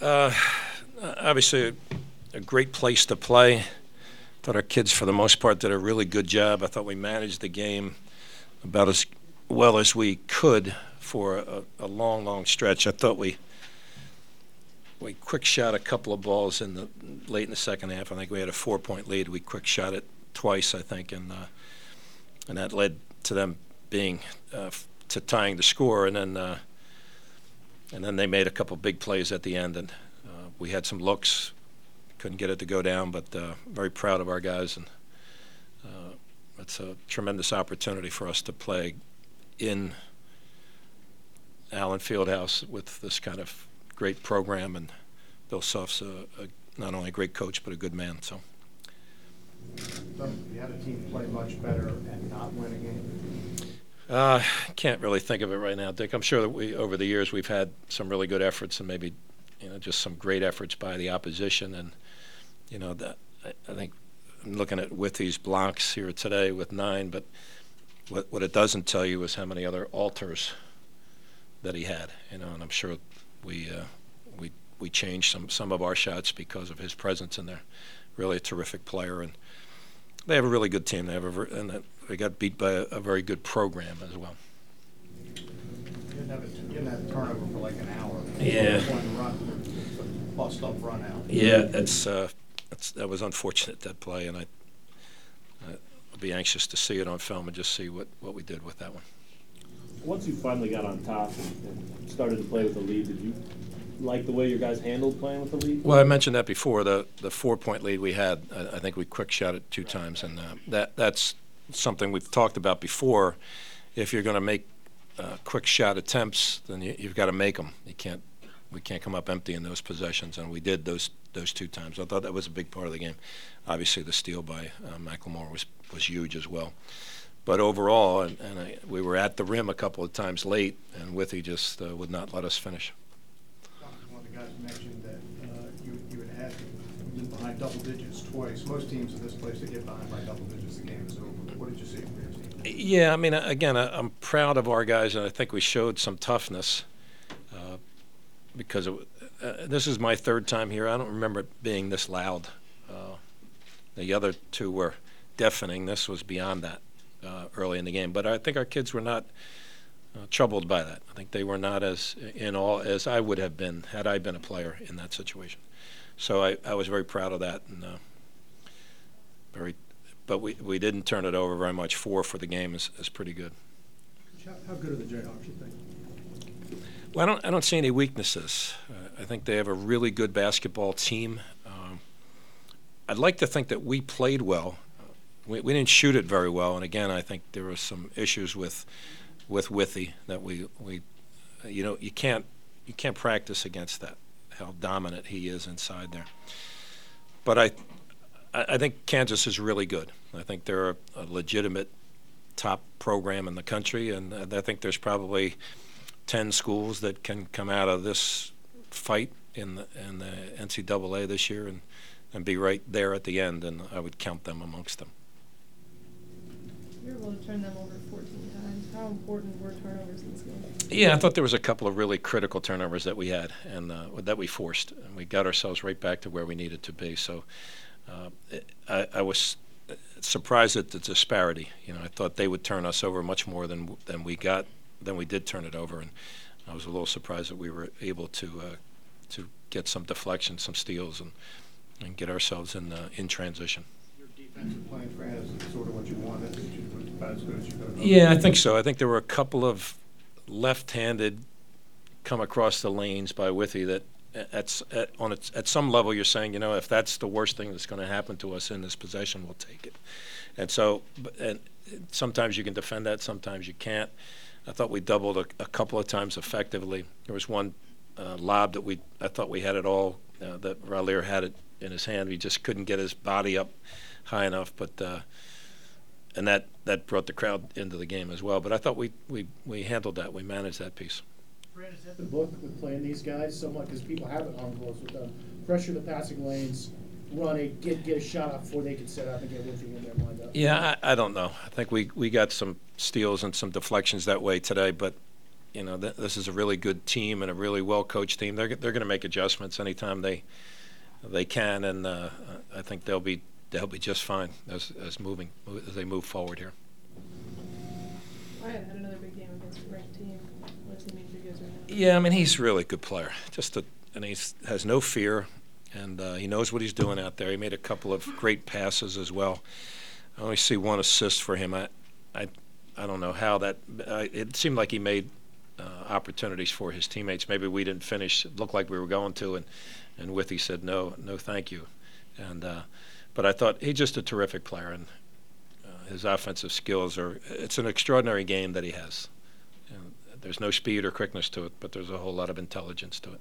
Uh, obviously, a, a great place to play. Thought our kids, for the most part, did a really good job. I thought we managed the game about as well as we could for a, a long, long stretch. I thought we we quick shot a couple of balls in the late in the second half. I think we had a four point lead. We quick shot it twice, I think, and uh, and that led to them being uh, to tying the score. And then uh, and then they made a couple big plays at the end, and uh, we had some looks. Couldn't get it to go down, but uh, very proud of our guys, and uh, it's a tremendous opportunity for us to play in Allen Fieldhouse with this kind of great program, and Bill Self's a, a, not only a great coach but a good man. So. You had a team play much better and not win a game. Uh, can't really think of it right now, Dick. I'm sure that we, over the years, we've had some really good efforts and maybe, you know, just some great efforts by the opposition. And, you know, that I, I think I'm looking at with these blocks here today with nine, but what what it doesn't tell you is how many other alters that he had. You know, and I'm sure we uh, we we changed some some of our shots because of his presence in there. Really a terrific player, and they have a really good team. They have a and they got beat by a, a very good program as well. You didn't have a, you didn't have turnover for like an hour. Yeah. Run, bust up run out. Yeah, it's, uh, it's that was unfortunate that play, and I I'll be anxious to see it on film and just see what what we did with that one. Once you finally got on top and, and started to play with the lead, did you like the way your guys handled playing with the lead? Well, I mentioned that before. The the four point lead we had, I, I think we quick shot it two times, and uh, that that's something we've talked about before. If you're going to make uh, quick shot attempts, then you, you've got to make them. You can't we can't come up empty in those possessions, and we did those those two times. I thought that was a big part of the game. Obviously, the steal by uh, McLemore was was huge as well. But overall, and, and I, we were at the rim a couple of times late, and Withey just uh, would not let us finish. One of the guys mentioned that uh, you, you had had behind double digits twice. Most teams in this place, they get behind by double digits, the game is over. What did you see from your team? Yeah, I mean, again, I'm proud of our guys, and I think we showed some toughness uh, because it, uh, this is my third time here. I don't remember it being this loud. Uh, the other two were deafening. This was beyond that uh, early in the game. But I think our kids were not uh, troubled by that. I think they were not as in awe as I would have been had I been a player in that situation. So I, I was very proud of that, and uh, very. But we, we didn't turn it over very much. Four for the game is, is pretty good. How, how good are the Jayhawks, you think? Well, I don't, I don't see any weaknesses. Uh, I think they have a really good basketball team. Um, I'd like to think that we played well. We, we didn't shoot it very well, and again, I think there were some issues with with Withey that we we you know you can't you can't practice against that how dominant he is inside there. But I I think Kansas is really good. I think they're a, a legitimate top program in the country, and I think there's probably 10 schools that can come out of this fight in the, in the NCAA this year and, and be right there at the end, and I would count them amongst them. You're able to turn them over 14 times. How important were turnovers in this game? Yeah, I thought there was a couple of really critical turnovers that we had and uh, that we forced, and we got ourselves right back to where we needed to be. So uh, I, I was surprised at the disparity. You know, I thought they would turn us over much more than than we got than we did turn it over, and I was a little surprised that we were able to uh, to get some deflection, some steals, and and get ourselves in uh, in transition. Your defensive plan, Fran, is sort of what you wanted, that you was about as good as you could have done. Yeah, I think so. I think there were a couple of left-handed come across the lanes by Withey that at, at on its, at some level you're saying, you know, if that's the worst thing that's going to happen to us in this possession, we'll take it. And so, and sometimes you can defend that, sometimes you can't. I thought we doubled a, a couple of times effectively. There was one uh, lob that we I thought we had it all uh, that Raleigh had it in his hand. He just couldn't get his body up high enough, but. Uh, and that, that brought the crowd into the game as well. But I thought we, we, we handled that. We managed that piece. Fran, is that the book with playing these guys somewhat, because people have it on books with the pressure the passing lanes, run it, get, get a shot up before they can set up and get everything in there lined up? Yeah, I, I don't know. I think we, we got some steals and some deflections that way today, but you know, th- this is a really good team and a really well-coached team. They're, they're going to make adjustments anytime they, they can, and uh, I think they'll be, they'll be just fine as, as moving, as they move forward here. Ryan had another big game against a ranked team. What's he mean for you guys right now? Yeah, I mean, he's a really good player. Just a, and he has no fear, and uh, he knows what he's doing out there. He made a couple of great passes as well. I only see one assist for him. I, I, I don't know how that. Uh, it seemed like he made uh, opportunities for his teammates. Maybe we didn't finish. It looked like we were going to, and and Withey said no, no, thank you. And uh, but I thought he's just a terrific player, and uh, his offensive skills are. It's an extraordinary game that he has. There's no speed or quickness to it, but there's a whole lot of intelligence to it.